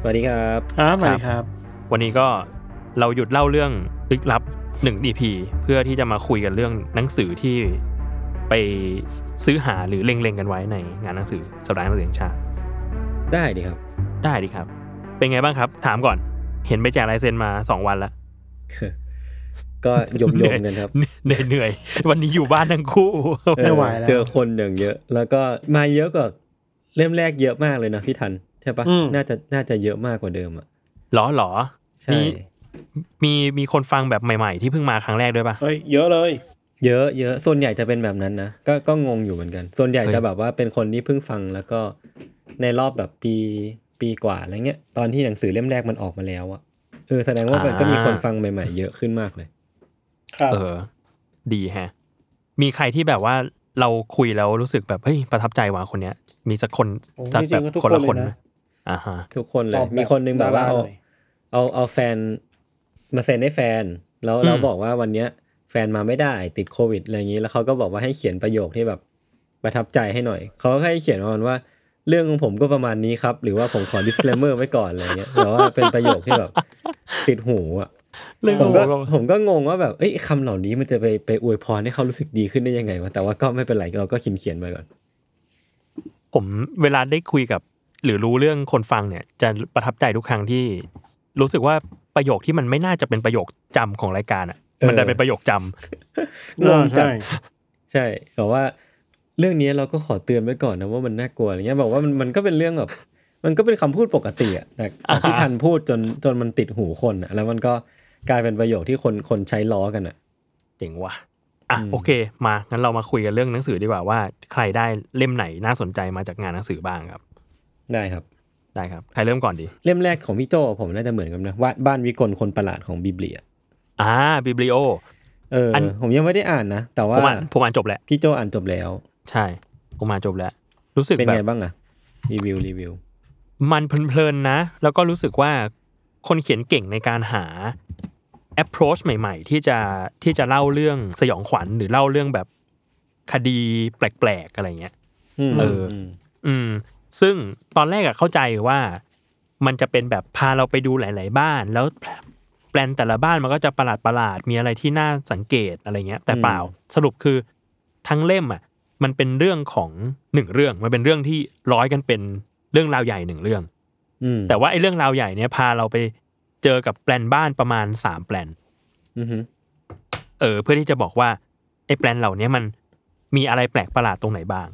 สวัสดีครับครับสวัสดีครับ วันนี้ก็เราหยุดเล่าเรื่องลึกลับหนึ่ง EP เพื่อที่จะมาคุยกันเรื่องหนังสือที่ไปซื้อหาหรือเล็งๆกันไว้ในงานหนังสือสัปดาห์หนังสือแห่งชาติ ได้ดีครับ ได้ดีครับ เป็นไงบ้างครับ ถามก่อน เห็นไปแจกลายเซ็นมาสองวันแล้วก็ยมยมๆกันครับเหนื่อยเหนื่อยๆวันนี้อยู่บ้านทั้งคู่เออไม่ไหวแล้วเจอคนอย่างเยอะ แล้วก็มาเยอะกว่าเล่มแรกเยอะมากเลยนะพี่ทันใช่ปะอืมน่าจะน่าจะเยอะมากกว่าเดิมอะหรอหรอใช่มีมีมีคนฟังแบบใหม่ๆ ที่เพิ่งมาครั้งแรกด้วยปะเฮ้ยเยอะเลย เยอะเยอะส่วนใหญ่จะเป็นแบบนั้นนะก็ก็งงอยู่เหมือนกัน ส่วนใหญ่เฮ้ยจะแบบว่าเป็นคนที่เพิ่งฟังแล้วก็ในรอบแบบปีปีกว่าอะไรเงี้ยตอนที่หนังสือเล่มแรกมันออกมาแล้วอะเออแสดงว่ามันก็มีคนฟังใหม่ ๆ เยอะขึ้นมากเลย ครับเออ ดีแฮะ มีใครที่แบบว่าเราคุยแล้วรู้สึกแบบเฮ้ยประทับใจว่ะคนเนี้ย มีสักคนโอ้สักจริแบบงๆก็ทุกคนละคคนนเลยไหมนะอ่าฮะ ทุกคนเลตอยบแบบมีคนนึงแบบว่าเอาดราม่าเลยเอาเอาแฟนมาเซ็นให้แฟน แล้วอืมเราบอกว่าวันเนี้ย แฟนมาไม่ได้ติดโควิดอะไรอย่างนี้ แล้วเขาก็บอกว่าให้เขียนประโยคที่แบบประทับใจให้หน่อย เขาก็ให้เขียนประมาณว่าเรื่องของผมก็ประมาณนี้ครับ หรือว่าผมขอ disclaimer ไว้ก่อนอะไรเงี้ยแต่ว่าเป็นประโยคที่แบบติดหูอะเรื่องผมก็ของผมก็งงว่าแบบเอ้ยคำเหล่านี้มันจะไปไปอวยพรให้เขารู้สึกดีขึ้นได้ยังไงวะแต่ว่าก็ไม่เป็นไรเราก็เขียนเขียนๆไปก่อน ผมเวลาได้คุยกับ หรือรู้เรื่องคนฟังเนี่ยจะประทับใจทุกครั้งที่ รู้สึกว่าประโยคที่มันไม่น่าจะเป็นประโยคจำของรายการอะ มันได้เป็นประโยคจำงงจัดใช่ใช่แต่ว่าเรื่องนี้เราก็ขอเตือนไว้ก่อนนะว่ามันน่ากลัวอะไรเงี้ยบอกว่ามันมันก็เป็นเรื่องแบบมันก็เป็นคำพูดปกติอะแต่แต่ที่ทันพูดจนจนมันติดหูคนอะแล้วมันก็กลายเป็นประโยคที่คนคนใช้ล้อกันอะเจ๋งว่ะอะอืมโอเค มางั้นเรามาคุยกันเรื่องหนังสือดีกว่าว่า ใครได้เล่มไหนน่าสนใจมาจากงานหนังสือบ้างครับ ได้ครับ ได้ครับ ใครเริ่มก่อนดี เล่มแรกของพี่โจผมน่าจะเหมือนกันนะว่าบ้านวิกลคนประหลาดของบิบเลียอ่าบิบลิโอเอออนผมยังไม่ได้อ่านนะ แต่ผว่ามอ่านผมอ่านจบแล้วพี่โจอ่านจบแล้ว ใช่ ผมอ่านจบแล้ว รู้สึกเป็นแบไงบบ้างอะรีวิวรีวิวมันเพลินๆนะ แล้วก็รู้สึกว่าคนเขียนเก่งในการหา approach ใหม่ ๆ ที่จะที่จะเล่าเรื่องสยองขวัญหรือเล่าเรื่องแบบคดีแปลกๆอะไรเงี้ยมเออมอืม ซึ่งตอนแรกอะเข้าใจว่ามันจะเป็นแบบพาเราไปดูหลาย ๆ บ้าน แล้วแปลนแต่ละบ้านมันก็จะประหลาดประหลาดๆมีอะไรที่น่าสังเกตอะไรเงี้ย แต่เปล่าสรุปคือทั้งเล่มอะ มันเป็นเรื่องของหนึ่งเรื่อง มันเป็นเรื่องที่ร้อยกันเป็นเรื่องราวใหญ่หนึ่งเรื่องอืมแต่ว่าไอ้เรื่องราวใหญ่เนี่ยพาเราไปเจอกับแปลนบ้านประมาณสามแปลนอือฮึเออ เพื่อที่จะบอกว่าไอ้แปลนเหล่านี้มันมีอะไรแปลกประหลาดตรงไหนบ้าง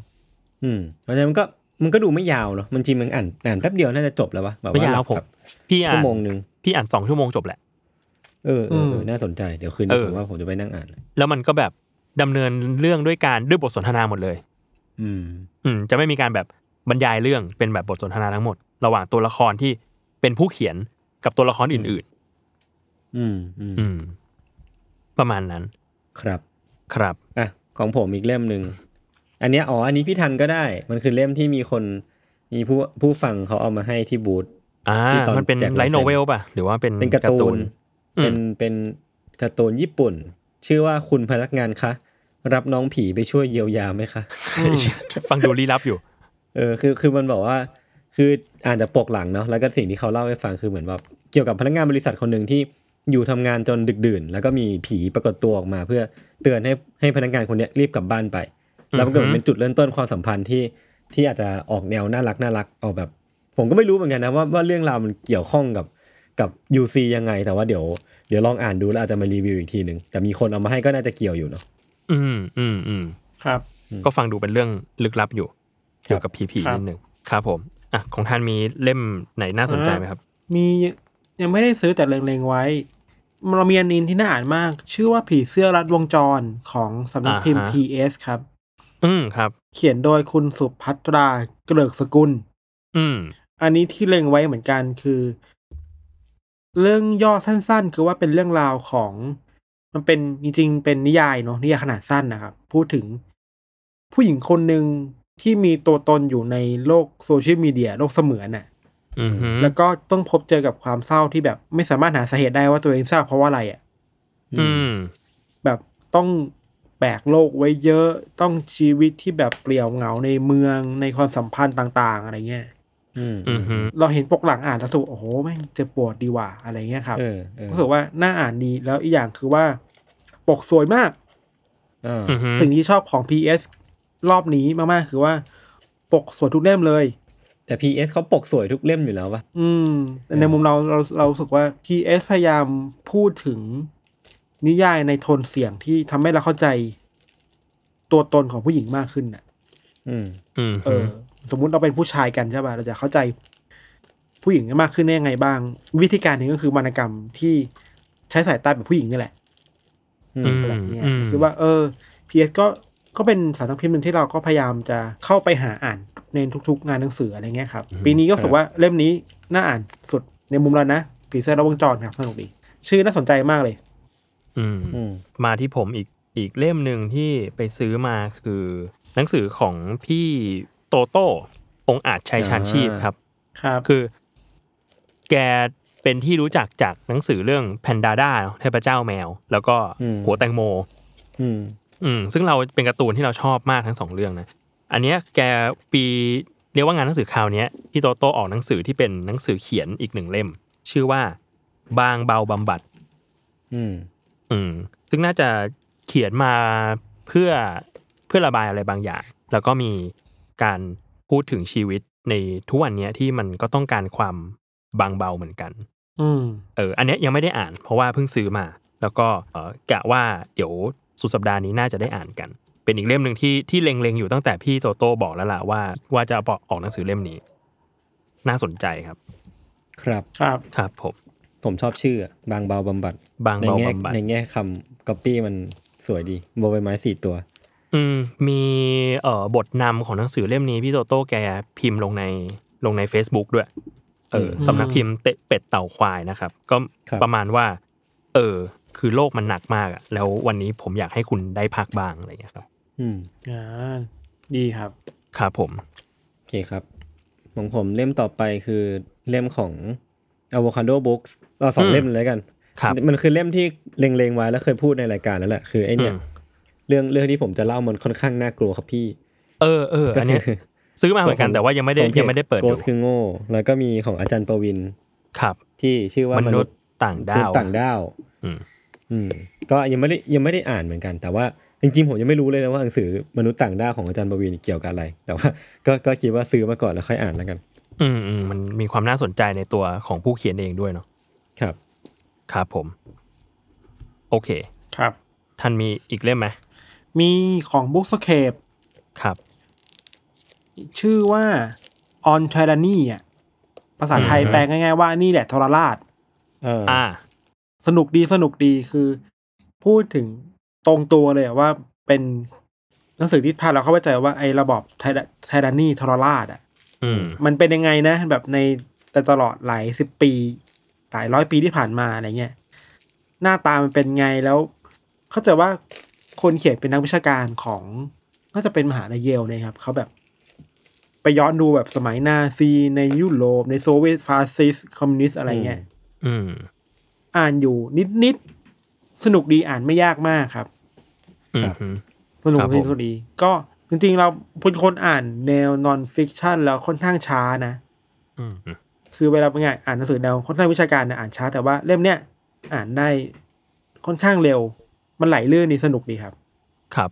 อืมเพราะฉะนั้นมันก็ มันก็ดูไม่ยาวเนาะมันจริงมันอ่านอ่านแป๊บเดียวน่าจะจบแล้ววะแบบไม่ว่ายาวหลับผมแบบพี่อ่าชั่นวโมงหนึ่งพี่อ่านสองชั่วโมงจบแหละเออเออเออน่าสนใจเดี๋ยวคืนเอนี้อผมว่าผมจะไปนั่งอ่าน แล้วมันก็แบบดำเนินเรื่องด้วยการด้วยบทสนทนาหมดเลย อืม อืม จะไม่มีการแบบบรรยายเรื่องเป็นแบบบทสนทนาทั้งหมด ระหว่างตัวละครที่เป็นผู้เขียนกับตัวละครอื่นอืมอืมๆอืมประมาณนั้น ครับ ครับอะของผมอีกเล่มหนึ่ง อันเนี้ยอ๋ออันนี้พี่ทันก็ได้ มันคือเล่มที่มีคนมีผู้ผู้ฟังเขาเอามาให้ที่บูธอ่าที่ตอนมันเป็นแจกไลลายท์เซ็โนนเวลป่ะ หรือว่าเป็นเป็นการ์ตูนอืมเป็นเป็นการ์ตูนญี่ปุ่น ชื่อว่าคุณพนักงานคะ รับน้องผีไปช่วยเยียวยาไหมคะ ฟังดูลี้ลับอยู่ เออคือคือมันบอกว่า คืออ่านจากปกหลังเนาะแล้วก็สิ่งที่เขาเล่าให้ฟังคือเหมือนแบบเกี่ยวกับพนักงานบริษัทคนหนึ่งที่อยู่ทำงานจนดึกดื่น แล้วก็มีผีปรากฏตัวออกมา เพื่อเตือนให้ให้พนักงานคนเนี้ยรีบกลับบ้านไป แล้วมันก็เหมือนเป็นจุดเริ่มต้นความสัมพันธ์ที่ที่อาจจะออกแนวน่ารักน่ารักออกแบบ ผมก็ไม่รู้เหมือนกันนะว่าว่าเรื่องราวมันเกี่ยวข้องกับกับ UC ยังไง แต่ว่าเดี๋ยวเดี๋ยวลองอ่านดูแล้วอาจจะมารีวิวอีกทีหนึ่งแต่มีคนเอามาให้ก็น่าจะเกี่ยวอยู่เนาะอืมอืมอืมครับ ก็ฟังดูเป็นเรื่องลึกลับอยู่ครับเกี่ยวกับผีผีครับนิดหนึ่งครับผมอะของท่านมีเล่มไหนน่าสนใจไหมครับ มียังไม่ได้ซื้อแต่เล็งๆไว้เรามีอันนินที่น่าอ่านมาก ชื่อว่าผีเสื้อรัดวงจรของสำนักพิมพ์อ่าฮะ PS ครับ อืมครับ เขียนโดยคุณสุพัตราเกลิกสกุล อืม อันนี้ที่เล็งไว้เหมือนกันคือ เรื่องย่อสั้น ๆ คือว่าเป็นเรื่องราวของ มันเป็นจริงๆเป็นนิยายเนาะนิยายขนาดสั้นนะครับ พูดถึงผู้หญิงคนหนึ่งที่มีตัวตนอยู่ในโลกโซเชียลมีเดียโลกเสมือนน่ะอืมฮึแล้วก็ต้องพบเจอกับความเศร้าที่แบบ ไม่สามารถหาสาเหตุได้ว่าตัวเองเศร้าเพราะว่าอะไรอะอืมแบบต้อง แบกโลกไว้เยอะต้องชีวิตที่แบบเปลี่ยวเหงาในเมืองในความสัมพันธ์ต่าง ๆ อะไรเงี้ยอืมอืมฮึเราเห็นปกหลังอ่านแล้วรู้สึกว่าโอ้โหแม่งเจ็บปวดดีว่ะอะไรเงี้ยครับเออเออรู้สึกว่าน่าอ่านดีแล้วอีกอย่างคือว่าปกสวยมากอ่าอืมฮึสิ่งที่ชอบของ PS รอบนี้มากๆคือว่า ปกสวยทุกเล่มเลย แต่ PS เขาปกสวยทุกเล่มอยู่แล้วปะอืมแต่ในมุมเราเราเรารู้สึกว่า PS พยายามพูดถึง นิยายในโทนเสียงที่ทำให้เราเข้าใจ ตัวตนของผู้หญิงมากขึ้นน่ะ อืม อืมเอฮึอสมมุติเราเป็นผู้ชายกันใช่ป่ะเราจะเข้าใจ ผู้หญิงมากขึ้นได้ยังไงบ้าง วิธีการหนึ่งก็คือวรรณกรรมที่ใช้สายตาแบบผู้หญิงนี่แหละอือืมมอะไรเงี้ยอืม คือว่า เออ PS ก็ก็เป็นสารพิมพ์หนึ่งที่เราก็พยายามจะเข้าไปหาอ่านในทุกๆงานหนังสืออะไรเงี้ยครับ ปีนี้ก็รู้สึกว่าเล่มนี้น่าอ่านสุดในมุมเรานะผีเสื้อระวงจรครับสนุกดี ชื่อน่าสนใจมากเลย อืมอืมมาที่ผมอีกอีกเล่มหนึ่งที่ไปซื้อมาคือ หนังสือของพี่โตโต้องค์อาจชัยชาญชีพครับ ครับคือ แกเป็นที่รู้จักจากหนังสือเรื่องแพนดาด้าเทพเจ้าแมว แล้วก็อืมหัวแตงโม อืม อืม ซึ่งเราเป็นการ์ตูนที่เราชอบมากทั้งสองเรื่องนะอันเนี้ยแกปีเรียกว่างานหนังสือคราวเนี้ยพี่โตโต้ออกหนังสือที่เป็นหนังสือเขียนอีกหนึ่งเล่ม ชื่อว่า บางเบาบำบัด อืม อืมซึ่งน่าจะเขียนมาเพื่อเพื่อระบายอะไรบางอย่าง แล้วก็มีการพูดถึงชีวิตในทุกวันเนี้ยที่มันก็ต้องการความบางเบาเหมือนกัน อืมเออ อันเนี้ยยังไม่ได้อ่าน เพราะว่าเพิ่งซื้อมา แล้วก็เออกะว่าเดี๋ยวสุดสัปดาห์นี้น่าจะได้อ่านกัน เป็นอีกเล่มหนึ่งที่ที่เล็งๆอยู่ตั้งแต่พี่โตโต้บอกแล้วล่ะว่าว่าจะเอาออกหนังสือเล่มนี้ น่าสนใจครับ ครับ ครับ ครับผม ผมชอบชื่ออะบางเบาบำบัด บางในเบาแง่บำบัด ในแง่คำก๊อปปี้มันสวยดีโบใบไม้สี่ตัว อืมมีเอ่อบทนำของหนังสือเล่มนี้พี่โตโต้แกพิมพ์ลงในลงใน Facebook ด้วย เอออืมสำนักพิมพ์เตะเป็ดเต่าควายนะครับ ก็ครับประมาณว่า เออ คือโลกมันหนักมากอะแล้ววันนี้ผมอยากให้คุณได้พักบ้างอะไรอย่างเงี้ยครับ อืมอ่าดีครับ ครับผม โอเคครับของผมเล่มต่อไปคือเล่มของ Avocado Books เอาสองอืมเล่มเลยกันครับมันคือเล่มที่เล็งๆไว้แล้วเคยพูดในรายการแล้วแหละคือไอเนี่ยอืมเรื่องเรื่องที่ผมจะเล่ามันค่อนข้างน่ากลัวครับพี่ เออเอออันเนี้ยซื้อมาเหมือนกันแต่ว่ายังไม่ได้ของพจยังไม่ได้เปิดโกดูสคือโง่แล้วก็มีของอาจารย์ประวินครับ ที่ชื่อว่ามมนุนุษษย์ย์ต่างดาวต่างดาวอืมอืมก็ยังไม่ได้ยังไม่ได้อ่านเหมือนกัน แต่ว่าจริงๆผมยังไม่รู้เลยนะว่าหนังสือมนุษย์ต่างดาวของอาจารย์ประวินเกี่ยวกับอะไร แต่ว่าก็ก็คิดว่าซื้อมาก่อนแล้วค่อยอ่านแล้วกัน อืมอืมมันมีความน่าสนใจในตัวของผู้เขียนเองด้วยเนาะครับ ครับผม โอเค ครับท่านมีอีกเล่มไหมมีของ Bookscape ครับ ชื่อว่า On Tyranny อะภาษาไทยอืมแปลง่ายๆว่านี่แหละทรราชเอออ่า สนุกดีสนุกดีคือ พูดถึงตรงตัวเลยอะว่าเป็นหนังสือที่พาเราเข้าใจว่าไอ้ระบอบไท tyranny ทรราชอะอื มมันเป็นยังไงนะ แบบในแต่ตลอดหลายสิบปี หลายร้อยปีที่ผ่านมาอะไรเงี้ยหน้าตามันเป็นไงแล้ว เข้าใจว่าคนเขียนเป็นนักวิชาการของก็จะเป็นมหาลัยเยลเนี่ยครับเขาแบบไปย้อนดูแบบสมัยนาซีในยุโรปในโซเวียตฟาสซิสต์คอมมิวนิสต์อะไรเงี้ยอืมอ่านอยู่นิดนิดๆสนุกดีอ่านไม่ยากมากครับอืครัมบอืมสนุกครับดีผมสนุกดี ก็ จริงๆ เราเป็นคนอ่านแนว non-fiction แล้วค่อนข้างช้านะอืมอืมคือเวลาเป็นไงอ่านหนังสือแนวค่อนข้างวิชาการเนี่ยอ่านช้า แต่ว่าเล่มเนี้ยอ่านได้ค่อนข้างเร็ว มันไหลลื่นนี่สนุกดีครับ ครับ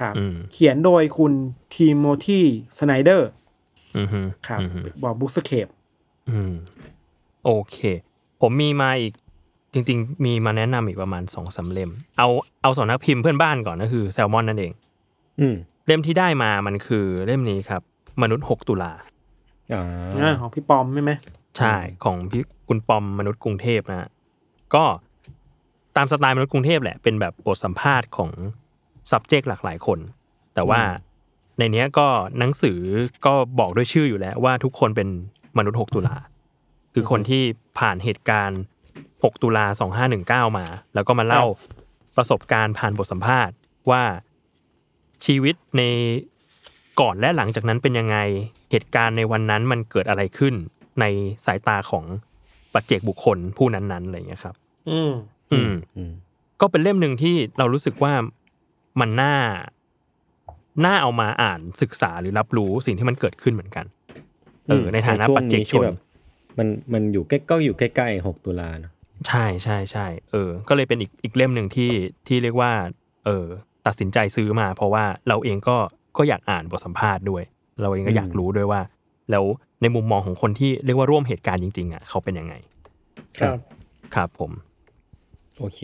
ครับอืมเขียนโดยคุณ Timothy Snyderอืมอืมครับอืมของ Bookscapeอืมโอเค ผมมีมาอีกจริงๆ มีมาแนะนำอีกประมาณสองสามเล่ม เอาเอาสองนักพิมพ์เพื่อนบ้านก่อนก็คือแซลมอนนั่นเอง อืม เล่มที่ได้มามันคือเล่มนี้ครับ มนุษย์6ตุลาอ่าอ่าของพี่ปอมใช่ไหมใช่ของพี่คุณปอมมนุษย์กรุงเทพนะฮะก็ตามสไตล์มนุษย์กรุงเทพแหละเป็นแบบบทสัมภาษณ์ของ subject หลากหลายคน แต่ว่าในเนี้ยก็หนังสือก็บอกด้วยชื่ออยู่แล้วว่าทุกคนเป็นมนุษย์ 6 ตุลา คือคนที่ผ่านเหตุการณ์ 6 ตุลา 2519 มา แล้วก็มาเล่าประสบการณ์ผ่านบทสัมภาษณ์ว่า ชีวิตในก่อนและหลังจากนั้นเป็นยังไง เหตุการณ์ในวันนั้นมันเกิดอะไรขึ้นในสายตาของปัจเจกบุคคลผู้นั้นๆอะไรอย่างเงี้ยครับอืมอืม อืม ก็เป็นเล่มหนึ่งที่เรารู้สึกว่ามันน่า น่าเอามาอ่านศึกษาหรือรับรู้สิ่งที่มันเกิดขึ้นเหมือนกัน เออ ในฐานะช่วปังจเจกชที่นแบบมันมันอยู่ใกล้ก็อยู่ใกล้ๆหกตุลาเนอะใช่ใช่ใช่เออ ก็เลยเป็นอีกอีกเล่มหนึ่งที่ที่เรียกว่า เออ ตัดสินใจซื้อมา เพราะว่าเราเองก็ก็อยากอ่านบทสัมภาษณ์ด้วย เราเองก็อยากรู้ด้วยว่า แล้วในมุมมองของคนที่เรียกว่าร่วมเหตุการณ์จริง ๆอะเขาเป็นยังไง ครับครับผม โอเค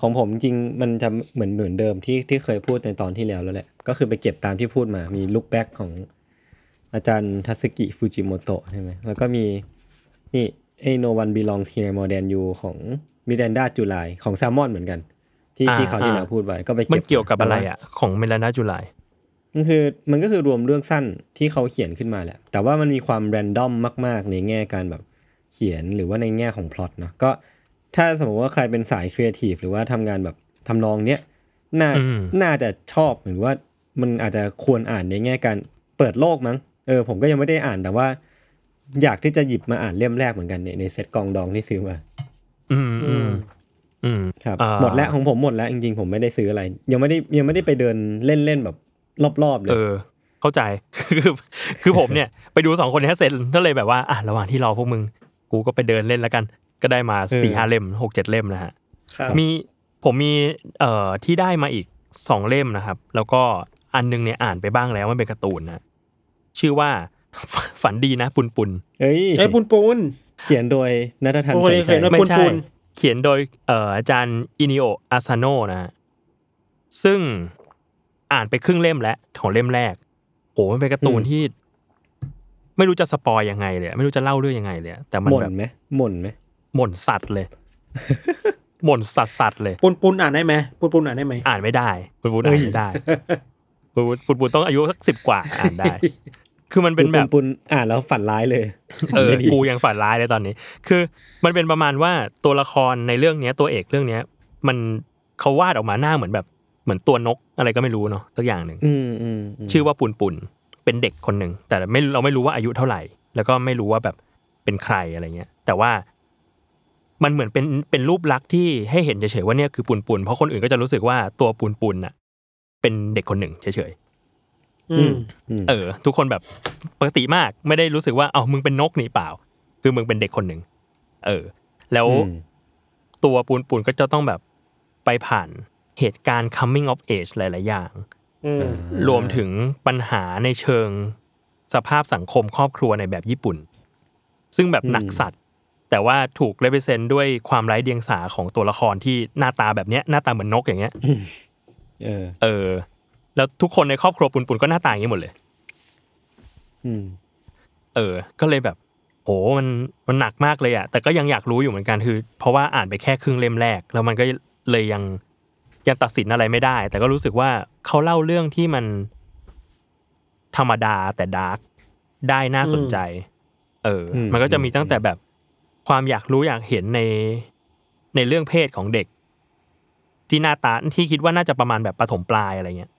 ของผมจริงๆมันจะเหมือนเหมือนเดิมที่ที่เคยพูดในตอนที่แล้วแล้วแหละ ก็คือไปเก็บตามที่พูดมามี Look Back ของอาจารย์ทัตสึกิฟูจิโมโตะใช่ไหมแล้วก็มีนี่ไอ no one belongs here more than you ของ Miranda July ของแซลมอนเหมือนกัน ที่อ่าที่เขาวที่อ่าแล้วพูดไว้ก็ไปมันเก็บเกี่ยวกับอะไรแต่าอะของ Miranda July มันคือมันก็คือรวมเรื่องสั้นที่เขาเขียนขึ้นมาแหละ แต่ว่ามันมีความ randomมาก ๆ ในแง่การแบบเขียนหรือว่าในแง่ของพล็อตเนาะก็ถ้าสมมติว่าใครเป็นสายครีเอทีฟหรือว่าทำงานแบบทำนองเนี้ยน่าอืมน่าจะชอบหรือว่ามันอาจจะควรอ่านในแง่การเปิดโลกมั้งเออผมก็ยังไม่ได้อ่านแต่ว่า อยากที่จะหยิบมาอ่านเล่มแรกเหมือนกันเนี่ยในเซ็ตกองดองที่ซื้อมา อืม อืมอืมครับอ่าหมดแล้วของผมหมดแล้วจริงๆผมไม่ได้ซื้ออะไร ยังไม่ได้ยังไม่ได้ไปเดินเล่นๆแบบรอบๆเลเอยอเข้าใจคือคือผมเนี่ยไปดูสองคนนี้ให้เสร็จก็เลยแบบว่าอะระหว่างที่รอพวกมึง กูก็ไปเดินเล่นแล้วกัน ก็ได้มาเออสี่ห้าเล่มหกเจ็ดเล่มนะฮะครับมีผมมีเอ่อที่ได้มาอีกสองเล่มนะครับ แล้วก็อันหนึงเนี่ยอ่านไปบ้างแล้วมันเป็นการ์ตูนนะชื่อว่าฝันดีนะปุนปุนเอ้ยไอ้ยปุนปุนเขียนโดยนัทธันโอ้แสยงชัยเคยนะไม่ปุนใช่ปุน เขียนโดยเอ่ออาจารย์อินิโออาซาโนนะฮะซึ่งอ่านไปครึ่งเล่มแล้วของเล่มแรกโหมันเป็นการ์ตูนที่ ไม่รู้จะสปอยยังไงเลยอะไม่รู้จะเล่าเรื่องยังไงเลยอะแต่มันหม่นแบบไหมหม่นไหมหม่นสัตว์เลยหม่นสัตว์สัตว์เลยปุนปุนอ่านได้ไหมปุนปุนอ่านได้ไหมอ่านไม่ได้ปุนปุนอ่านไม่ได้ปุนปุนปุนปุนต้องอายุสักสิบกว่าอ่านได้ คือมันเป็นแบบปุนๆอ่านแล้วฝันร้ายเลยเออไม่ดีกูยังฝันร้ายเลยตอนนี้ คือมันเป็นประมาณว่าตัวละครในเรื่องเนี้ยตัวเอกเรื่องเนี้ย มันเขาวาดออกมาหน้าเหมือนแบบเหมือนตัวนกอะไรก็ไม่รู้เนาะสักอย่างหนึ่งอืมอืมมชื่อว่าปุนปุนเป็นเด็กคนหนึ่งแต่ไม่เราไม่รู้ว่าอายุเท่าไหร่ แล้วก็ไม่รู้ว่าแบบเป็นใครอะไรเงี้ย แต่ว่ามันเหมือนเป็นเป็นรูปลักษณ์ที่ให้เห็นเฉยๆว่าเนี่ยคือปุนปุนเพราะคนอื่นก็จะรู้สึกว่าตัวปุนปุนน่ะ เป็นเด็กคนหนึ่งเฉยๆอืมอืม เออ ทุกคนแบบปกติมากไม่ได้รู้สึกว่าเอ้ามึงเป็นนกนี่เปล่า คือมึงเป็นเด็กคนหนึ่งเออ แล้วอืมตัวปูนปูนก็จะต้องแบบไปผ่านเหตุการณ์ coming of age หลาย ๆ อย่างอืมรวมถึงปัญหาในเชิงสภาพสังคมครอบครัวในแบบญี่ปุ่น ซึ่งแบบหนักสัตว์ แต่ว่าถูกเลเวเซนด้วยความไร้เดียงสาของตัวละครที่หน้าตาแบบเนี้ยหน้าตาเหมือนนกอย่างเงี้ยเออเออ แล้วทุกคนในครอบครัวปุนปุนก็หน้าตาอย่างนี้หมดเลยอืมเออ ก็เลยแบบ โหมันมันหนักมากเลยอะแต่ก็ยังอยากรู้อยู่เหมือนกันคือ เพราะว่าอ่านไปแค่ครึ่งเล่มแรก แล้วมันก็เลยยังยังตัดสินอะไรไม่ได้ แต่ก็รู้สึกว่าเขาเล่าเรื่องที่มันธรรมดาแต่ดาร์กได้น่าสนใจ เอออมมันก็จะมีอืมตั้งแต่แบบความอยากรู้อยากเห็นในในเรื่องเพศของเด็ก ที่หน้าตาที่คิดว่าน่าจะประมาณแบบปฐมปลายอะไรเงี้ย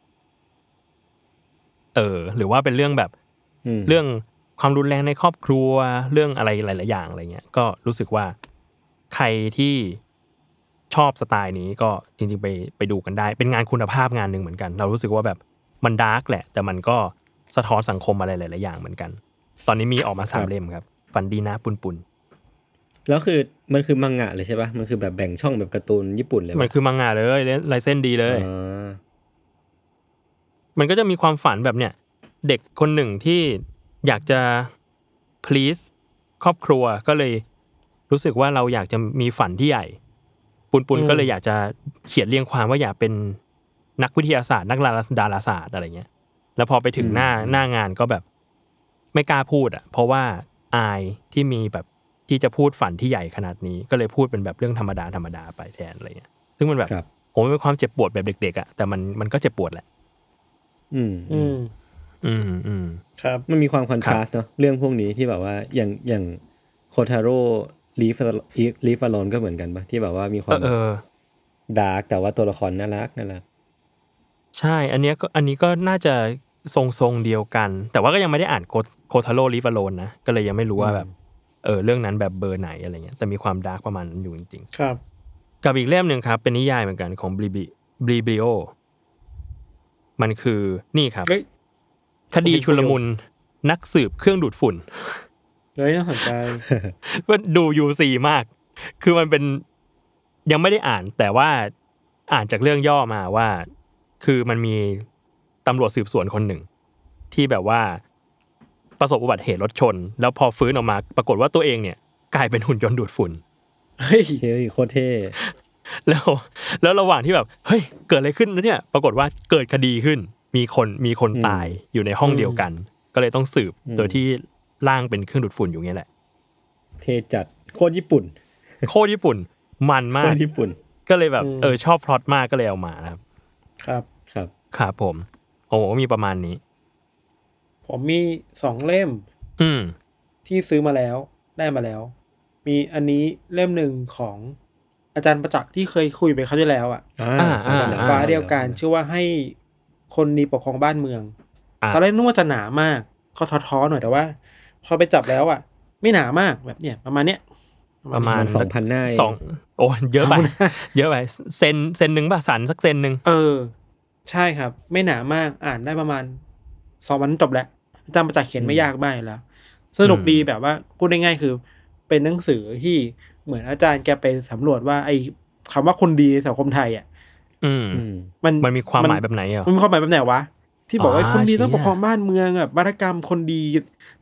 เออ หรือว่าเป็นเรื่องแบบอืมเรื่องความรุนแรงในครอบครัวเรื่องอะไรหลาย ๆ อย่างอะไรเงี้ยก็รู้สึกว่าใครที่ชอบสไตล์นี้ก็จริง ๆ ไปไปดูกันได้ เป็นงานคุณภาพงานหนึ่งเหมือนกัน เรารู้สึกว่าแบบมันดาร์กแหละ แต่มันก็สะท้อนสังคมอะไรหลาย ๆ อย่างเหมือนกัน ตอนนี้มีออกมาสามเล่มครับฟันดีนะปุนปุนแล้วคือมันคือมังงะเลยใช่ปะมันคือแบบแบ่งช่องแบบการ์ตูนญี่ปุ่นเลยปะมันคือมังงะเลยลายเส้นดีเลยอ๋อ มันก็จะมีความฝันแบบเนี้ยเด็กคนหนึ่งที่อยากจะ please ครอบครัวก็เลยรู้สึกว่าเราอยากจะมีฝันที่ใหญ่ ปุนปุนอืมก็เลยอยากจะเขียนเรียงความว่าอยากเป็นนักวิทยาศาสตร์ นักดาราดาราศาสตร์อะไรเงี้ย แล้วพอไปถึงหน้าหน้างานก็แบบไม่กล้าพูดอะ เพราะว่าอายที่มีแบบที่จะพูดฝันที่ใหญ่ขนาดนี้ ก็เลยพูดเป็นแบบเรื่องธรรมดาธรรมดาไปแทนอะไรเงี้ย ซึ่งมันแบบครับผมเป็นความเจ็บปวดแบบเด็กๆอะแต่มันมันก็เจ็บปวดแหละ อืมอืมอืมอืมครับ มันมีความคอนทราสต์เนาะเรื่องพวกนี้ที่แบบว่าอย่างอย่างโคทาโร่ลีฟลีฟอลอนก็เหมือนกันปะที่แบบว่ามีคเอวามอเออdark แต่ว่าตัวละครน่ารักน่ารักใช่ อันเนี้ยก็อันนี้ก็น่าจะทรงทรงๆเดียวกัน แต่ว่าก็ยังไม่ได้อ่านโคโคทาโร่ลิฟาโลนนะก็เลยยังไม่รู้ว่าแบบเออเรื่องนั้นแบบเบอร์ไหนอะไรเงี้ยแต่มีความ dark ประมาณนั้นอยู่จริงครับๆกับอีกเล่มหนึ่งครับ เป็นนิยายเหมือนกันของบลีบิบลี Biblio มันคือนี่ครับเฮ้ยคดีชุลมุนนักสืบเครื่องดูดฝุ่นเลยน่าสนใจมันดูยูซีมาก คือมันเป็นยังไม่ได้อ่าน แต่ว่าอ่านจากเรื่องย่อมาว่า คือมันมีตำรวจสืบสวนคนหนึ่ง ที่แบบว่าประสบอุบัติเหตุรถชน แล้วพอฟื้นออกมา ปรากฏว่าตัวเองเนี่ย กลายเป็นหุ่นยนต์ดูดฝุ่นเฮ้ยเฮ้ยโคตรเท่ แล้วแล้วระหว่างที่แบบเฮ้ยเกิดอะไรขึ้นนะเนี่ย ปรากฏว่าเกิดคดีขึ้น มีคนมีคนตายอยู่ในห้องเดียวกัน ก็เลยต้องสืบโดยที่ร่างเป็นเครื่องดูดฝุ่นอยู่เงี้ยแหละ เท่จัดโคตรญี่ปุ่น โคตรญี่ปุ่น มันโคมาตกรญี่ปุ่น ก็เลยแบบเออชอบพล็อตมากก็เลยเอามานะครับ ครับครับครับผมโอ้โหมีประมาณนี้ ผมมีสองเล่ม อืมที่ซื้อมาแล้วได้มาแล้ว มีอันนี้เล่มหนึ่งของ อาจารย์ประจักษ์ที่เคยคุยไปคราวที่แล้วอะอ่าอ่าครับอ่าแล้วฟ้าเดียวกันชื่อว่าให้คนดีปกครองบ้านเมืองอะตอนแรกนึกว่าจะหนามากก็ท้อๆหน่อยแต่ว่า พอไปจับแล้วอะ ไม่หนามากแบบเนี้ยประมาณเนี้ยประมาณมันสองพันหน้าเองสองโอ้เยอะไปเยอะไปเซนเซนหนึ่งป่ะสันสักเซนหนึ่งเออ ใช่ครับ ไม่หนามากอ่านได้ประมาณสองวันจบแล้วอาจารย์ประจักษ์เขียนไม่ยากมากอยู่แล้ว สนุกดีแบบว่าพูดง่ายๆคือ เป็นหนังสือที่เหมือนอาจารย์แกไปสำรวจว่า ไอ้คำว่าคนดีในสังคมไทยอะอืมอืมมันมันมีความหมายแบบไหนอะมันมีความหมายแบบไหนวะที่บอกว่าอ่าคนดีต้องเชี่ปยกครองบ้านเมืองแบบวัฒกรรมคนดี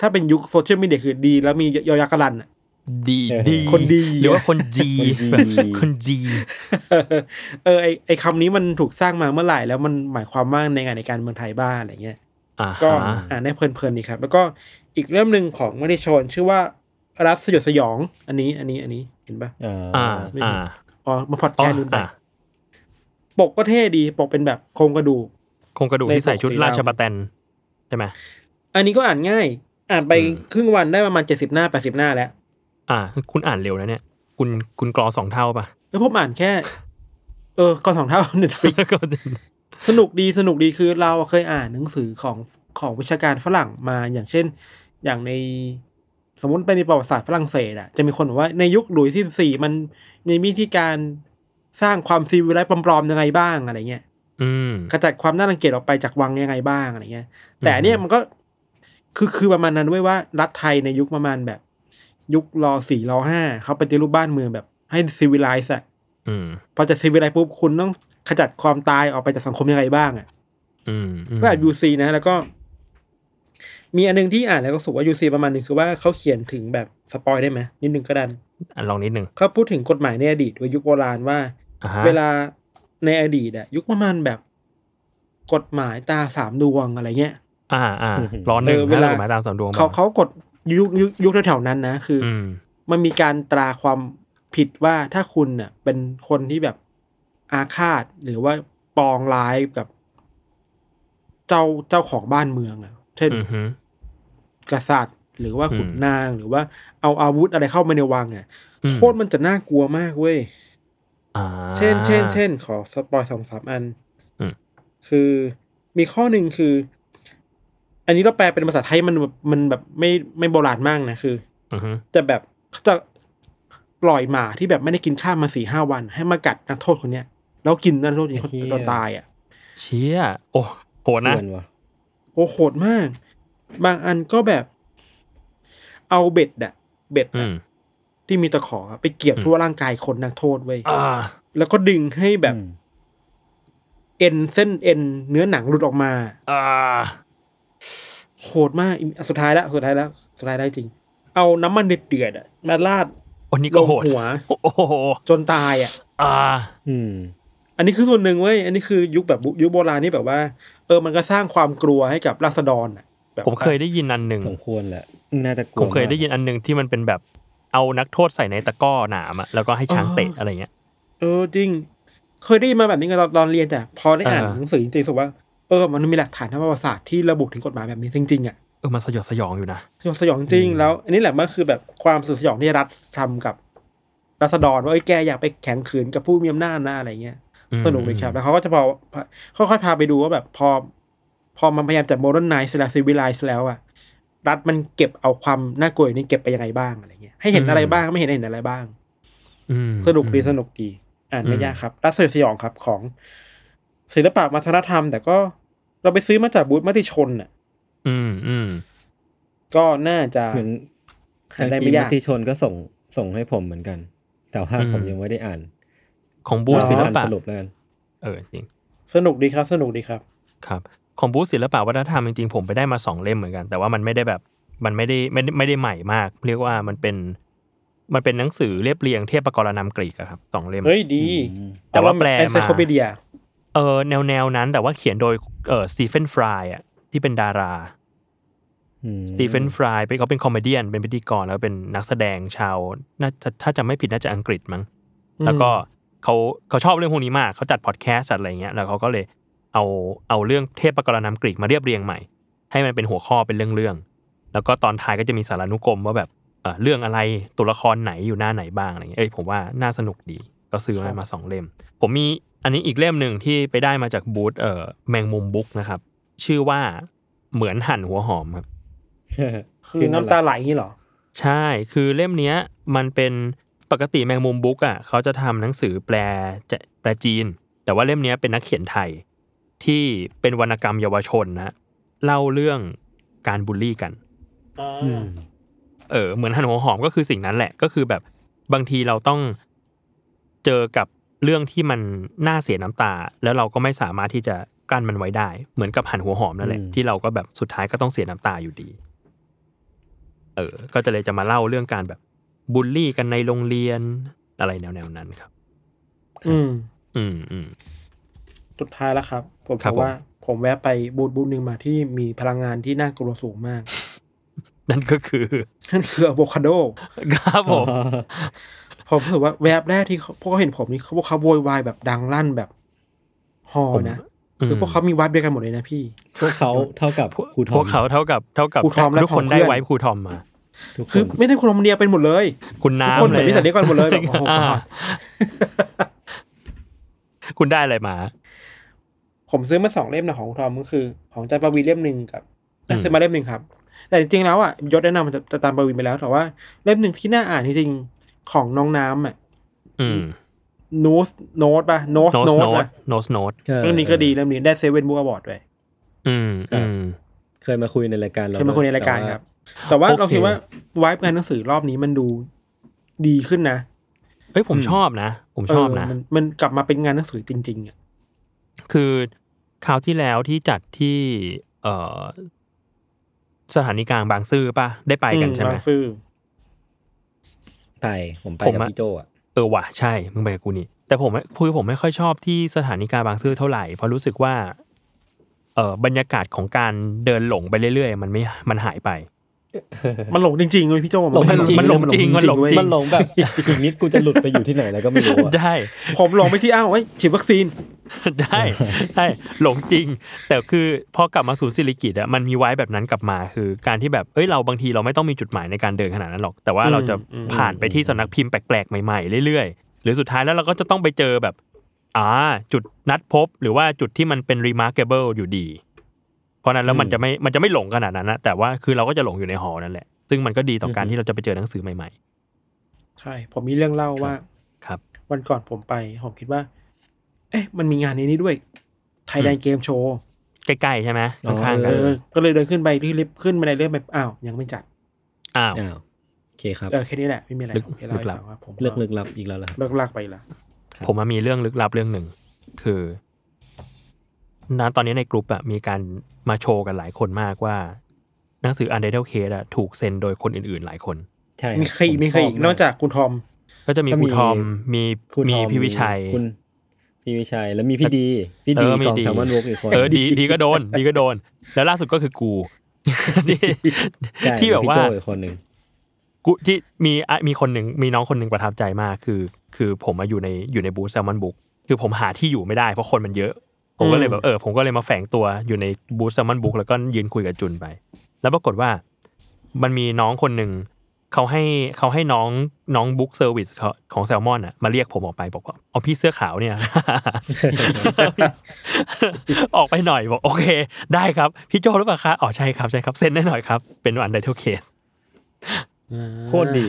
ถ้าเป็นยุคโซเชียลมีเดียคือดี แล้วมียอยักษ์กรันอะดีเออดีคนดีหรือว่าคนจีคนดีแบบคนจีเออไอไอคำนี้มันถูกสร้างมาเมื่อไหร่แล้วมันหมายความว่าในงานในการเมืองไทยบ้างอะไรเงี้ยอ่าก็ฮะอ่านได้เพลินๆดีครับ แล้วก็อีกเล่มหนึ่งของมติชนชื่อว่า รัฐสยดสยอง อันนี้ อันนี้ อันนี้เห็นปะอ่า อ่าอ่าอ๋อ มาพอดแคอ๋อสต์ดูไปอ่าปกก็เท่ดี ปกเป็นแบบโครงกระดูก โครงกระดูกที่ใส่ชุดในปกสีดำราชบัตแตนใช่ไหม อันนี้ก็อ่านง่าย อ่านไปอืมครึ่งวันได้ประมาณเจ็ดสิบหน้าแปดสิบหน้าแล้ว อ่า คุณอ่านเร็วนะเนี่ย คุณ คุณกรอสองเท่าป่ะแล้วผมอ่านแค่ เออก็สองเท่าเน็ตฟลิกก็สนุกดี สนุกดี คือเราเคยอ่านหนังสือของของวิชาการฝรั่งมา อย่างเช่น อย่างใน สมมติเป็นในประวัติศาสตร์ฝรั่งเศสอะจะมีคนบอกว่าในยุคหลุยส์ที่สี่มันมีวิธีการสร้างความซีวิไลซ์ปลอมๆยังไงบ้างอะไรเงี้ยอืมขจัดความน่ารังเกียจออกไปจากวังยังไงบ้างอะไรเงี้ย แต่อันเนี่ยมันก็คือคือประมาณนั้นด้วยว่ารัฐไทยในยุคประมาณแบบ ยุครอสี่รอห้าเขาปฏิรูปบ้านเมืองแบบให้ซีวิไลซ์อะอืมพอจะซีวิไลซ์ปุ๊บคุณต้องขจัดความตายออกไปจากสังคมยังไงบ้างอะอืมอืมก็อ่านยูซีนะ แล้วก็ มีอันหนึงที่อ่านแล้วก็รู้สึกว่ายูซีประมาณหนึงคือว่าเขาเขียนถึงแบบสปอยได้ไหมนิดนึงก็ดันอะลองนิดหนึ่งเขาพูดถึงกฎหมายในอดีตว่ายุคโบราณว่าอ่าฮะเวลาในอดีตอะยุคประมาณแบบ กฎหมายตาสามดวงอะไรเงี้ยอ่าอ่าร้อนหนึ่งเออเวถ้าลาเราหมายตามสามดวงเขาเขากดยุคยุคยุคแถวๆนั้นนะคือออืมมันมีการตราความผิดว่าถ้าคุณเน่ะ เป็นคนที่แบบอาฆาตหรือว่าปองร้ายกับ เจ้าเจ้าของบ้านเมืองอะ เช่นอือฮึ กษัตริย์ หรือว่าขุนอืมนางหรือว่าเอาอาวุธอะไรเข้ามาในวังอะอืมโทษมันจะน่ากลัวมากเว้ยอ่าเช่นเช่นเช่นขอสปอยสองสามอันอืมคือมีข้อหนึ่งคือ อันนี้เราแปลเป็นภาษาไทยมันแบบมันแบบไม่ไม่โบราณมากนะคืออือฮึจะแบบเขาจะปล่อยหมาที่แบบไม่ได้กินข้าวมาสี่ห้าวัน ให้มากัดนักโทษคนเนี้ยแล้วกินนักโทษจนเขาเหี้ยจนตายอะ เชี่ยโอ้โหดนะเพื่อนวะโอ้โหดมาก บางอันก็แบบ เอาเบ็ดอะเบ็ดอือะมที่มีตะขออะไปเกี่ยวทั่วร่างกายคนนักโทษไว้ยอ่าแล้วก็ดึงให้แบบอืมเอ็นเส้นเอ็นเนื้อหนังหลุดออกมาอ่าโหดมากอีกสุดท้ายแล้วสุดท้ายแล้วสุดท้ายได้จริง เอาน้ำมันเดือดๆอะมาราดอันนี้ก็โหดลงหัวโอ้โหจนตายอะ อ่า อืม อันนี้คือส่วนหนึ่งเว้ย อันนี้คือยุคแบบยุคโบราณนี่แบบว่า เออ มันก็สร้างความกลัวให้กับราษฎรอะ แบบผมเคยได้ยินอันหนึ่งสมควรแหละน่าจะกลัวผมเคยได้ยิมากนอันหนึ่งที่มันเป็นแบบเอานักโทษใส่ในตะกร้อหนามอะแล้วก็ให้ช้างเตะอะไรเงี้ยเออจริง เคยได้ยินมาแบบนี้กันตอนตอนเรียนแต่พอได้อ่านอ่าหนังสือจริงๆรู้สึกว่าเออมันมีหลักฐานทางประวัติศาสตร์ที่ระบุถึงกฎหมายแบบนี้จริงๆอะเออมันสยดสยองอยู่นะสยองสยองจริงแล้ว อันนี้แหละมันคือแบบความสยดสยองที่รัฐทำกับราษฎรว่าเอ้ยแกอยากไปแข็งขืนกับผู้มีอำนาจนะอะไรเงี้ยอืมสนุกเลยครับแล้วเขาก็จะพอค่อยๆพาไปดูว่าแบบพอ พอมันพยายามจะ modernize และ civilize แล้วอะรัฐมันเก็บเอาความน่ากลัวนี้เก็บไปยังไงบ้างอะไรเงี้ยให้เห็นอะไรบ้างไม่เห็นเห็นอะไรบ้างอืมสนุกดีสนุกดี อ่านไม่อืมยากครับ รัฐสยองครับของศิลปะวัฒนธรรม แต่ก็เราไปซื้อมาจากบูธมติชนอะ อืมอืมก็น่าจะเหมือนหาทางได้ทีไม่มยากมติชนก็ส่งส่งให้ผมเหมือนกัน แต่ว่าผมยังไม่ได้อ่าน ของบูธอ๋อศิลอ่านปะสรุปแล้วกันเออจริง สนุกดีครับ สนุกดีครับ ครับ ของบูธศิลปะวัฒนธรรมจริงๆผมไปได้มาสองเล่มเหมือนกัน แต่ว่ามันไม่ได้แบบมันไม่ได้ไม่ได้ไม่ได้ใหม่มาก เรียกว่ามันเป็น มันเป็นหนังสือเรียบเรียงเทพปกรณัมกรีกอะครับสองเล่มเฮ้ยดี แต่ว่าแปลเอนไซมาโคปีเดียเออแนวแนวนั้น แต่ว่าเขียนโดยเออ Stephen Fry อะที่เป็นดาราอืม Stephen Fry เป็นเขาเป็น comedian เป็นพิธีกรแล้วเป็นนักแสดงชาวน่าถ้าถ้าจำไม่ผิดน่าจะอังกฤษมั้งแล้วก็เขาเขาชอบเรื่องพวกนี้มากเขาจัดพอดแคสต์จัดอะไรเงี้ยแล้วเขาก็เลย เอาเอาเรื่องเทพกรนำกรีกมาเรียบเรียงใหม่ ให้มันเป็นหัวข้อเป็นเรื่องเรื่องๆแล้วก็ตอนท้ายก็จะมีสารานุกรมว่าแบบเออเรื่องอะไรตัวละครไหนอยู่หน้าไหนบ้างอะไรเงี้ยเอ้ยผมว่าน่าสนุกดีก็ซื้อมามาสองเล่ม ผมมีอันนี้อีกเล่มหนึ่งที่ไปได้มาจากบูธเอ่อแมงมุมบุ๊กนะครับ ชื่อว่าเหมือนหั่นหัวหอมครับคือน้ำตาไหลนี่เหรอ ใช่คือเล่มเนี้ย มันเป็นปกติแมงมุมบุ๊กอะเขาจะทำหนังสือแปลจะแปลจีน แต่ว่าเล่มเนี้ยเป็นนักเขียนไทย ที่เป็นวรรณกรรมเยาวชนนะเล่าเรื่องการบูลลี่กันเออเหมือนหันหัวหอมก็คือสิ่งนั้นแหละก็คือแบบบางทีเราต้องเจอกับเรื่องที่มันน่าเสียน้ำตา แล้วเราก็ไม่สามารถที่จะกลั้นมันไว้ได้ เหมือนกับหันหัวหอมนั่นแหละอืมที่เราก็แบบสุดท้ายก็ต้องเสียน้ำตาอยู่ดี เออ ก็จะเลยจะมาเล่าเรื่องการแบบบูลลี่กันในโรงเรียนอะไรแนวๆนั้นครับ อืม อืมอืม สุดท้ายแล้วครับ ผมครับบอกว่าผมแวะไปบูธบูธหนึ่งมาที่มีพลังงานที่น่ากลัวสูงมาก นั่นก็คือนั่นคืออะโวคาโดครับผมผมรู้สึกว่าแวบแรกที่เขาพวกเขาเห็นผมนี่เขาพวกเขาโวยวายแบบดังลั่นแบบฮอนะคือพวกเขามีวัดเดียวกันหมดเลยนะพี่ พวกเขาเท่ากับครูทอมพวกเขาเท่ากับเท่ากับครูทอมและทุกคนของได้เพื่อนไว้ครูทอมมาทุกคคือนไม่ได้คนคนเดียวเป็นหมดเลย คุณทุกน้ำคนเหมือนลนิสัยเดียวกันหมดเลยแบบโอ้โหอ่าคุณได้อะไรมา ผมซื้อมาสองเล่มนะของคุณทอมก็คือ ของจันปวีเล่มหนึ่งกับอืมซื้อมาเล่มหนึ่งครับ แต่จริงๆแล้วอะยศแนะนำมันจะตามปวีไปแล้วแต่ว่าเล่มหนึ่งที่น่าอ่านจริงๆของน้องน้ำอะอืมนูสโนตป่ะโนสโนโนสตโนตป่ะโนสโนตเรื่องนี้ก็ดีเรื่องนี้ได้เซเว่นบุ๊กอวอร์ดด้วยอืมอืมเคยมาคุยในรายการเราเคยมาคุยในรายการแต่ว่ครับ แต่ว่าโอเคเราคิดว่าวายงานหนังสือรอบนี้มันดูดีขึ้นนะเฮ้ยผมชอบนะ ผมชอบนะเมันมันกลับมาเป็นงานหนังสือจริง ๆอะคือ คราวที่แล้วที่จัดที่ เอ่อสถานีกลางบางซื่อป่ะ ได้ไปกันใช่ไหมบางซื่อไปผมไปผมกับอะพี่โจอะเออว่ะใช่ มึงไปกับกูนี่ แต่ผมไม่คือผมไม่ค่อยชอบที่สถานีกลางบางซื่อเท่าไหร่เพราะรู้สึกว่า เออบรรยากาศของการเดินหลงไปเรื่อยๆ มันไม่มันหายไป มันหลงจริงๆเลยพี่โจหลงจริงมันหลงจริงมันหลงจริมันหลงแบบอีกนิดกูจะหลุดไปอยู่ที่ไหนแล้วก็ไม่รู้อะได้ผมหลงไปที่อ้าวไว้ยฉีดวัคซีนได้ได้หลงจริง แต่คือพอกลับมาสู่สิริกิตอะมันมีไว้แบบนั้นกลับมาคือการที่แบบเอ้ยเราบางทีเราไม่ต้องมีจุดหมายในการเดินขนาดนั้นหรอก แต่ว่าเราจะอืมผ่านไปที่สำนักพิมพ์แปลกๆใหม่ๆเรื่อยๆ หรือสุดท้ายแล้วเราก็จะต้องไปเจอแบบอ่าจุดนัดพบ หรือว่าจุดที่มันเป็น remarkable อยู่ดี เพราะนั้นแล้วมันจะไม่มันจะไม่หลงขนาดนั้นนะแต่ว่าคือเราก็จะหลงอยู่ในหอนั่นแหละ ซึ่งมันก็ดีต่อการที่เราจะไปเจอหนังสือใหม่ใช่ผมมีเรื่องเล่าว่าๆครับ วันก่อนผมไปผมคิดว่า เอ๊ะ มันมีงานนี้นี่ด้วยไทยแลนด์เกมโชว์ใกล้ๆใช่ไหมอ๋อข้างๆเอกันอก็เลยเดินขึ้นไปที่ลิฟต์ขึ้นบันไดเลื่อนไปอ้าวยังไม่จัดอ้าวอ้าวโอเคครับเออแค่นี้แหละไม่มีอะไรลึกผมแค่เล่าให้ลึกลับฟังว่าผมเลือกลึกลับอีกแล้วล่ะเลิกลากไปละผมมามีเรื่องลึกลับเรื่องหนึ่งคือ ณตอนนี้ในกลุ่มอะมีการมาโชว์กันหลายคนมากว่า หนังสือ Untitled Case อะถูกเซ็นโดยคนอื่นๆ หลายคนใช่มีใครอีกมีใครอีกนอกจากคุณทอม ก็จะมีก็คมีรูทอมมีคุณมีทอพี่วิชัยคุณพี่วิชัยแล้วมีพี่ดีพี่เอดีอมีกองดีแซลมอนวกอีกคนเออดีดีก็โดน ดีก็โดน แล้วล่าสุดก็คือกูที่ใช่ที่แบบมีพี่ว่าโจอีกคนหนึ่งกูที่มีอะมีคนหนึ่งมีน้องคนหนึ่งประทับใจมากคือ คือผมมาอยู่ในอยู่ในบูธ Salmon Books คือผมหาที่อยู่ไม่ได้เพราะคนมันเยอะ ผมก็เลยแบบเออผมก็เลยมาแฝงตัวอยู่ในบูธ Salmon Books แล้วก็ยืนคุยกับจุนไป แล้วปรากฏว่ามันมีน้องคนหนึ่งเขาให้เขาให้น้องน้อง book service ของแซลมอนอะมาเรียกผมออกไปบอกว่าเอาพี่เสื้อขาวเนี่ย ออกไปหน่อยบอกโอเค ได้ครับ พี่โจหรือเปล่าคะอ๋อใช่ครับใช่ครับเซ็นได้หน่อยครับ เป็น Untitled Caseโคตรดี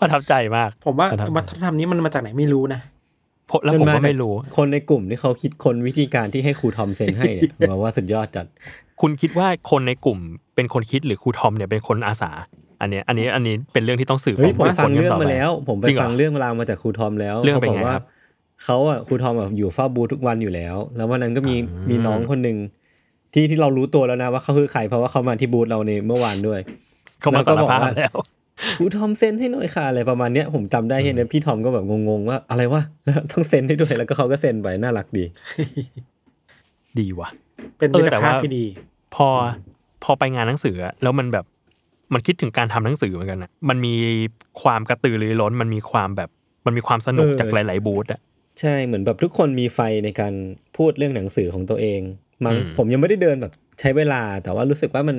ประทับใจมาก ผมว่าประทับใจวัฒนธรรมนี้มันมาจากไหนไม่รู้นะผม แล้วผมก็ไม่รู้ คนในกลุ่มที่เขาคิดคนวิธีการที่ให้ครูทอมเซ็นให้เนี่ยผมว่าสุดยอดจัด คุณคิดว่าคนในกลุ่มเป็นคนคิดหรือครูทอมเนี่ยเป็นคนอาสา อันเนี้ยอันนี้อันนี้เป็นเรื่องที่ต้องสืบเฮ้ยผมสืบฟังค้นกันเรื่องต่ไปมาแล้ว ผมไปจริงเหรอฟังเรื่องราวมาจากครูทอมแล้วเรื่องเขาเป็นบอกไงว่าครับเขาอะครูทอมแบบอยู่เฝ้าบูธทุกวันอยู่แล้ว แล้ววันนั้นก็มีมีน้องคนหนึ่งที่ที่เรารู้ตัวแล้วนะว่าเขาคือใครเพราะว่าเขามาที่บูธเราในเมื่อวานด้วยเขามาแล้วก็สารบอกภาพว่าแล้ว ครูทอมเซ็นให้หน่อยค่ะอะไรประมาณเนี้ยผมจำได้เห็นนะพี่ทอมก็แบบงงๆว่าอะไรวะต้องเซ็นให้ด้วยแล้วก็เขาก็เซ็นไปน่ารักดี ดีว่ะ เป็นเอมิอตแต่รภาพว่าที่ดี พอพอไปงานหนังสืออะแล้วมันแบบมันคิดถึงการทำหนังสือเหมือนกันนะมันมีความกระตือรือร้น มันมีความแบบ มันมีความสนุกเออจากหลาย ๆ บูธอะใช่ เหมือนแบบทุกคนมีไฟในการพูดเรื่องหนังสือของตัวเองมั้งอืมผมยังไม่ได้เดินแบบใช้เวลา แต่ว่ารู้สึกว่ามัน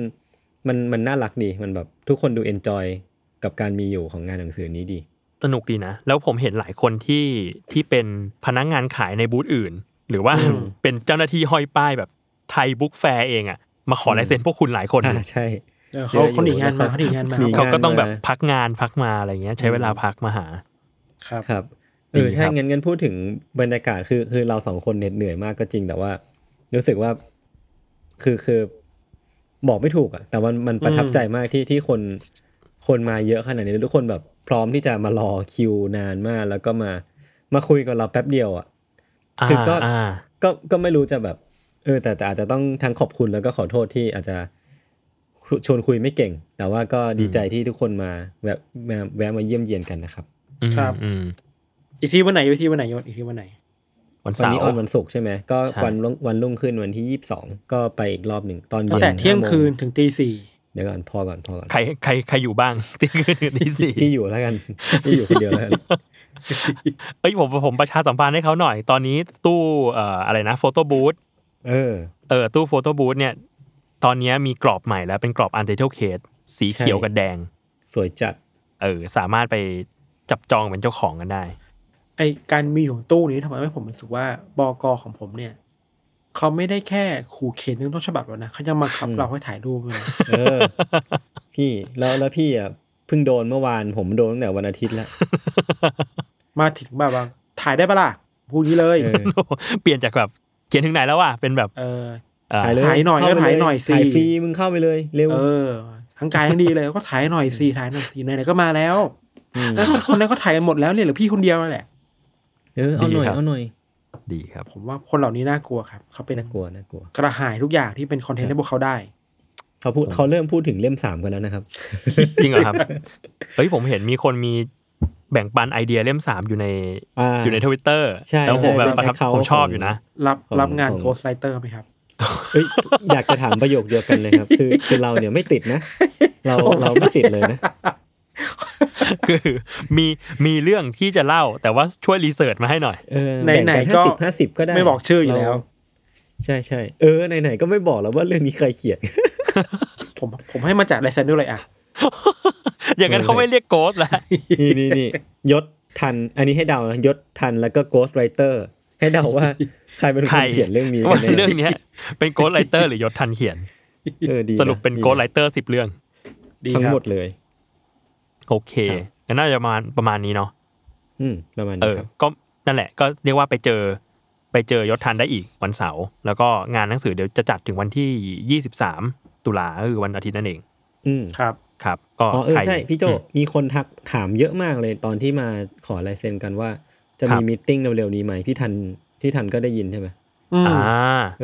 มันมันน่ารักดี มันแบบทุกคนดูเอนจอย กับการมีอยู่ของงานหนังสือนี้ดี สนุกดีนะ แล้วผมเห็นหลายคนที่ที่เป็นพนักงานขายในบูธอื่น หรือว่าอืมเป็นเจ้าหน้าที่ห้อยป้ายแบบไทยบุ๊กแฟร์เองอะมาขอลายเซ็นพวกคุณหลายคนออ่ายู่ใช่เออเขาเยอะอยู่เขาหนีงานมาแล้วเขาเขาหนีงานมาหนีเขาก็ต้องแบบงานมาพักงานพักมาอะไรเงี้ย ใช้เวลาพักมาหา ครับครับเอดีอใช่ครับงั้นงั้นพูดถึงบรรยากาศคือคือเราสองคนเหน็ดเหนื่อยมากก็จริงแต่ว่า รู้สึกว่า คือคือบอกไม่ถูกอะแต่มันมันประทับใจมากที่ที่คน คนมาเยอะขนาดนี้แล้วทุกคนแบบพร้อมที่จะมารอคิวนานมาก แล้วก็มามาคุยกับเราแป๊บเดียวอะคือก็อ่าก็ก็ไม่รู้จะแบบ เออ แต่แต่อาจจะต้องทั้งขอบคุณแล้วก็ขอโทษที่อาจจะชวนคุยไม่เก่ง แต่ว่าก็ดีใจที่ทุกคนมาแวะมาแวะมาเยี่ยมเยียนกันนะครับอืมครับอืมอีกทีวันไหนอีกทีวันไหนยศอีกทีวันไหนวันวันเสานี้ร์ออนวันศุกร์ใช่ไหมก็ใช่วันรุ่งวันรุ่งขึ้นวันที่ยี่สิบสองก็ไปอีกรอบหนึ่งตอนตั้เย็งนแต่เที่ยงห้าโมคืนถึงตีสี่ เดี๋ยวก่อนพอก่อนพอก่อนใครใครใครอยู่บ้างที่คืนถึงตีสี่พี่อยู่แล้วกันพี่อยู่คนเดียวแล้วกันเอ้ยผมผมประชาสัมพันธ์ให้เขาหน่อย ตอนนี้ตู้เอ่ออะไรนะโฟโต้บูธเออเออตู้โฟโต้บูธเนี่ย ตอนนี้มีกรอบใหม่แล้วเป็นกรอบ Untitled Case สีเขียวใช่กับแดง สวยจัด เออ สามารถไปจับจองเป็นเจ้าของกันได้ ไอการมีของตู้นี้ทำให้ผมรู้สึกว่าบกของผมเนี่ย เขาไม่ได้แค่ขู่เข็ญเรื่องต้นฉบับแล้วนะเขายังมาบังคับเราให้ถ่ายรูปเลยนะเออ พี่แล้วแล้วพี่อะเพิ่งโดนเมื่อวานผมโดนตั้งแต่วันอาทิตย์แล้ว มาถึงแบบว่าถ่ายได้ปะล่ะพูดงี้เลยเออเปลี่ยนจากแบบเขียนถึงไหนแล้ววะเป็นแบบเออเอ่อถ่ายเลยถ่ายหน่อยเข้ไปก็ถ่ายหน่อยสิถ่ายฟรีมึงเข้าไปเลยเร็วเออทั้งกายทั้งดีเลยก็ถ่ายหน่อยสิถ่ายหน่อยสิไหนๆก็มาแล้วแล้วคนนั้นก็ถ่ายกันหมดแล้วเนี่ยเหรือพี่คนเดียวนั่นแหละเออเอาหน่อยเอาหน่อย ดีครับ ผมว่าคนเหล่านี้น่ากลัวครับ เขาเป็นน่ากลัวน่ากลัว กระหายทุกอย่างที่เป็นคอนเทนต์ให้พวกเขาได้ เขาพูดเขาเริ่มพูดถึงเล่มสามกันแล้วนะครับ จริงเหรอครับ เฮ้ยผมเห็นมีคนมีแบ่งปันไอเดียเล่มสามอยู่ในอ่าอยู่ในทวิตเตอร์ใช่แล้วผมใช่แบบเป็นประทับ account ผมชอบของอยู่นะ รับของรับงานของโกสไ w เตอร์ไหมครับเอ้ยอยากจะถามประโยคเดียวกันเลยครับ คือคือเราเนี่ยไม่ติดนะ เราเราไม่ติดเลยนะ คือมีมีเรื่องที่จะเล่า แต่ว่าช่วยรีเสิร์ชมาให้หน่อยเออไหนแบ่งไหนกันก็ห้าสิบห้าสิบก็ได้ไม่บอกชื่ออยู่แล้วเราใช่ใช่เออไหนๆก็ไม่บอกแล้วว่าเรื่องนี้ใครเขียน ผมผมให้มาจากไลเซนด้วยเลยอะอย่างนั้นเขาไม่เรียก Ghost แล้วนี่นี่นี่ยศทัน อันนี้ให้เดานะยศทันแล้วก็ Ghost Writer ให้เดาว่าใครเป็นคใครนเขียนเรื่องนี้ว่ากันแน่เรื่องเนี้ยเป็นโกสไ r เตอร์หรือยศทันเขียนเออดีสรุปเป็นดีโกสไ r เตอร์สิบเรื่องดีทั้งครับหมดเลย โอเคครับงั้นน่าจะประมาณประมาณนี้เนาะอืมประมาณเอนี้อครับก็นั่นแหละ ก็เรียกว่าไปเจอ ไปเจอยศทันได้อีกวันเสาร์แล้วก็งานหนังสือเดี๋ยวจะจัดถึงวันที่ยี่สิบสามตุลาก็คือวันอาทิตย์นั่นเอง อืมครับครับ ก็อ๋อเออใครใช่พี่โจอืมมีคนทักถามเยอะมากเลยตอนที่มาขอลายเซ็นกันว่า จะครับมี meeting เร็วๆนี้ไหมพี่ทันพี่ทันก็ได้ยินใช่ไหมอืมอ่า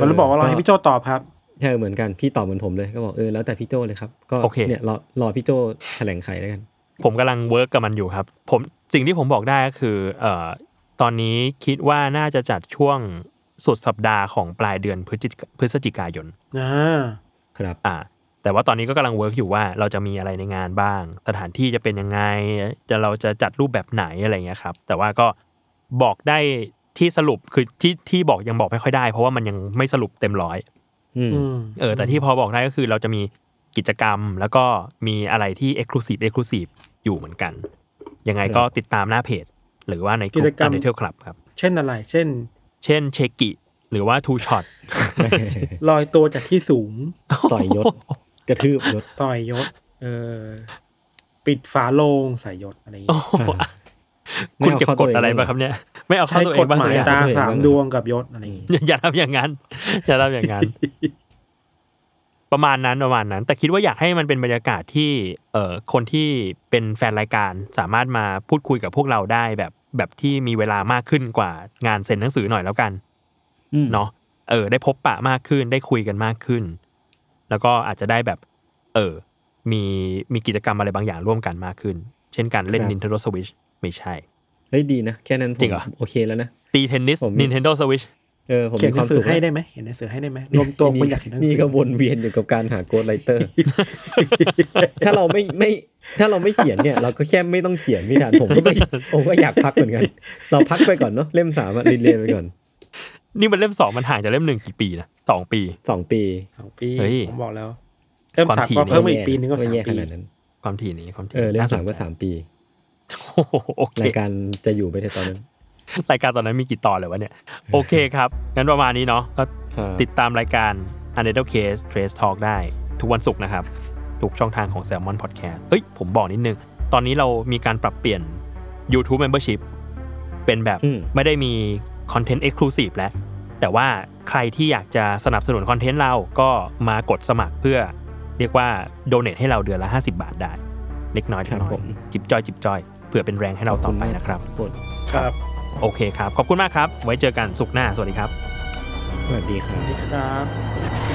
ก็เลยบอกว่าเราให้พี่โจตอบครับใช่เหมือนกันพี่ตอบเหมือนผมเลยก็บอกเออแล้วแต่พี่โจเลยครับก็โอเคเนี่ยรอรอพี่โจแถลงไขแล้วกัน ผมกำลัง work กับมันอยู่ครับ ผมสิ่งที่ผมบอกได้ก็คือเอ่อตอนนี้คิดว่าน่าจะจัดช่วงสุดสัปดาห์ของปลายเดือนพฤศจิกพฤศจิกายนอ่าครับอ่าแต่ว่าตอนนี้ก็กำลังเวิร์กอยู่ว่าเราจะมีอะไรในงานบ้าง สถานที่จะเป็นยังไง จะเราจะจัดรูปแบบไหนอะไรเงี้ยครับ แต่ว่าก็บอกได้ที่สรุปคือที่ที่บอกยังบอกไม่ค่อยได้ เพราะว่ามันยังไม่สรุปเต็มร้อยอืมอืมเออ แต่ที่พอบอกได้ก็คือเราจะมี กิจกรรม แล้วก็มีอะไรที่ Exclusive Exclusive อยู่เหมือนกัน ยังไงก็ติดตามหน้าเพจ หรือว่าในกลุ่กิจมกรรมอันเดอร์คลับครับ เช่นอะไร เช่น เช่นเชกิ หรือว่า Two Shot ลอยตัวจากที่สูง ต่อยยศ กระทืบยศ ต่อยยศ เออปิดฝาโลงใส่ยศอะไรอย่างโอ้เงี้ยโหไม่คุณเอาเก็บเข้ากตัวฎเองอะไรบ้างเหรอมาครับเนี่ย ไม่เอาเข้าใช้ตัวเอกงฎบ้างหมายเลยตาตัวเองสามบ้างดวงกับยศอะไรอย่างงี้อย่าอย่าทำอย่างนั้น อย่าทำอย่างนั้น ประมาณนั้นประมาณนั้น แต่คิดว่าอยากให้มันเป็นบรรยากาศที่เอ่อคนที่เป็นแฟนรายการสามารถมาพูดคุยกับพวกเราได้แบบแบบที่มีเวลามากขึ้นกว่างานเซ็นหนังสือหน่อยแล้วกันอืมเนาะเออ ได้พบปะมากขึ้นได้คุยกันมากขึ้น แล้วก็อาจจะได้แบบ เออมีมีกิจกรรมอะไรบางอย่างร่วมกันมากขึ้น เช่นการเล่นครับ Nintendo Switch ไม่ใช่เฮ้ยดีนะ แค่นั้นผจริมงเหรอโอเคแล้วนะ ตีเทนนิสผม Nintendo Switch เออผมเขียนมีหคนัวามงสืสุอขให้นะได้ไหมเขียนหนังสือให้ได้ไหมรวมตัวคนอยากเขียนหนังสืนี่อก็วนเวียนอยู่กับการหาโกดไ i เตอร์ ถ้าเราไม่ไม่ ถ้าเราไม่เขียนเนี่ย เราก็แค่ไม่ต้องเขียนพี่ฐานผมก็ไม่ผมก็อยากพักเหมือนกัน เราพักไปก่อนเนาะเล่มสามอะรีเลย์ไปก่อน นี่มันเล่มสองมันห่างจากเล่มหนึ่งกี่ปีนะสองปีสองปีสองปีเฮ้ยผมบอกแล้วเริ่มความสามถี่ก็นี่เพิ่มมาอีกปีนึงก็ไม่สามแย่ขปีนาดนั้น ความถี่นี้ความถี่เออเล่มน่สามก็นใจสามปีโอ้โหโอเครายการจะอยู่ไปในตอนนั้น รายการตอนนั้นมีกี่ตอนเลยวะเนี่ย โอเคครับ งั้นประมาณนี้เนาะก็ครับติดตามรายการ u n d e r t a l e Case Trace Talk ได้ ทุกวันศุกร์นะครับ ทุกช่องทางของ Salmon Podcast เอ้ย ผมบอกนิดนึง ตอนนี้เรามีการปรับเปลี่ยน YouTube Membership เป็นแบบอืมไม่ได้มีคอนเทนต์ Exclusive แล้ว แต่ว่าใครที่อยากจะสนับสนุนคอนเทนต์เราก็มากดสมัครเพื่อ เรียกว่าโดเน a ให้เราเดือนละ 50 บาทได้ เล็กน้อยครับเล็กน้อผยมจิบจอยจิบจอยเพื่อเป็นแรงให้เราต่อไปนะครับขอณมากทุกคนครับ โอเคครับ ขอบคุณมากครับ ไว้เจอกันสุกร์หน้า สวัสดีครับ สวัสดีครับครับบ๊ายบาย